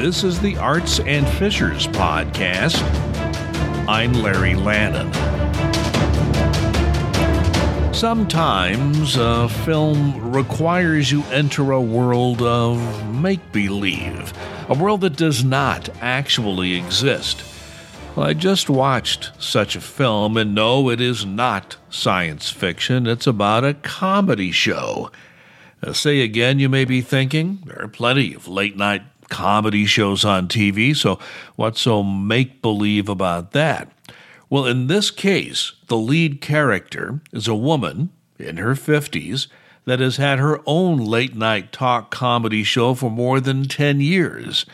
This is the Arts in Fishers Podcast. I'm Larry Lannan. Sometimes a film requires you enter a world of make believe, a world that does not actually exist. Well, I just watched such a film, and no, it is not science fiction. It's about a comedy show. Uh, say again, you may be thinking, there are plenty of late night comedy shows on TV, so what's so make believe about that? Well, in this case, the lead character is a woman in her 50s that has had her own late night talk comedy show for more than 10 years.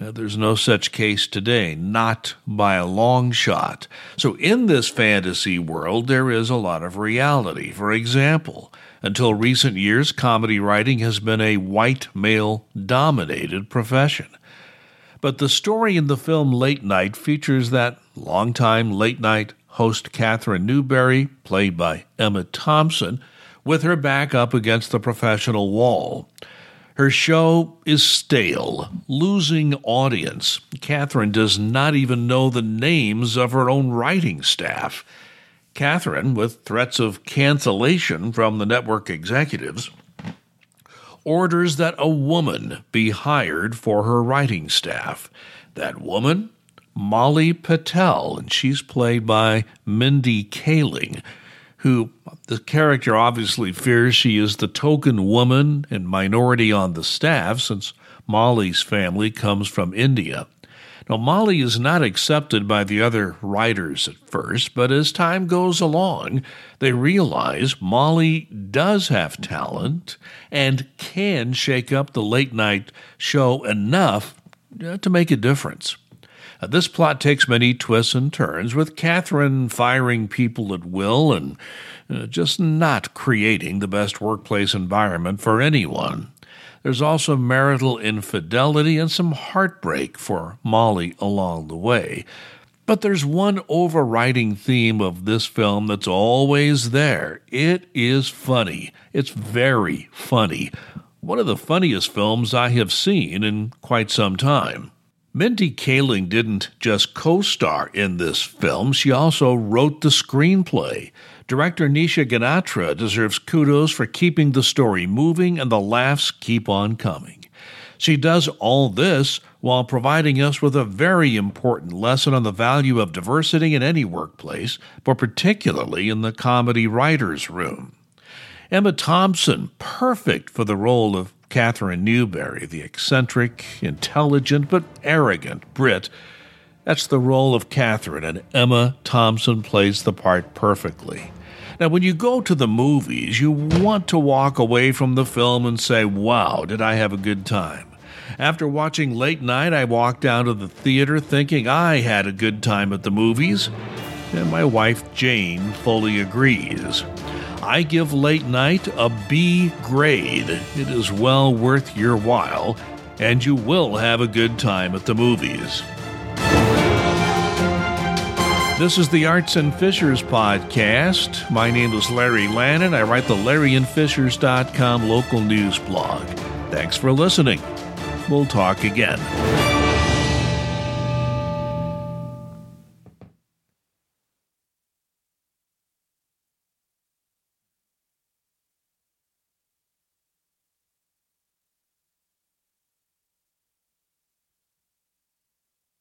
Uh, there's no such case today, not by a long shot. So, in this fantasy world, there is a lot of reality. For example, until recent years, comedy writing has been a white male dominated profession. But the story in the film Late Night features that longtime late night host Katherine Newbury, played by Emma Thompson, with her back up against the professional wall. Her show is stale, losing audience. Katherine does not even know the names of her own writing staff. Katherine, with threats of cancellation from the network executives, orders that a woman be hired for her writing staff. That woman? Molly Patel, and she's played by Mindy Kaling who the character obviously fears she is the token woman and minority on the staff since Molly's family comes from India. Now, Molly is not accepted by the other writers at first, but as time goes along, they realize Molly does have talent and can shake up the late night show enough uh, to make a difference. This plot takes many twists and turns, with Katherine firing people at will and uh, just not creating the best workplace environment for anyone. There's also marital infidelity and some heartbreak for Molly along the way. But there's one overriding theme of this film that's always there. It is funny. It's very funny. One of the funniest films I have seen in quite some time. Mindy Kaling didn't just co star in this film, she also wrote the screenplay. Director Nisha Ganatra deserves kudos for keeping the story moving and the laughs keep on coming. She does all this while providing us with a very important lesson on the value of diversity in any workplace, but particularly in the comedy writer's room. Emma Thompson, perfect for the role of Katherine Newbury, the eccentric, intelligent, but arrogant Brit. That's the role of Katherine, and Emma Thompson plays the part perfectly. Now, when you go to the movies, you want to walk away from the film and say, wow, did I have a good time? After watching Late Night, I walked out of the theater thinking I had a good time at the movies, and my wife Jane fully agrees. I give Late Night a B grade. It is well worth your while, and you will have a good time at the movies. This is the Arts in Fishers podcast. My name is Larry Lannan. I write the LarryInFishers.com local news blog. Thanks for listening. We'll talk again.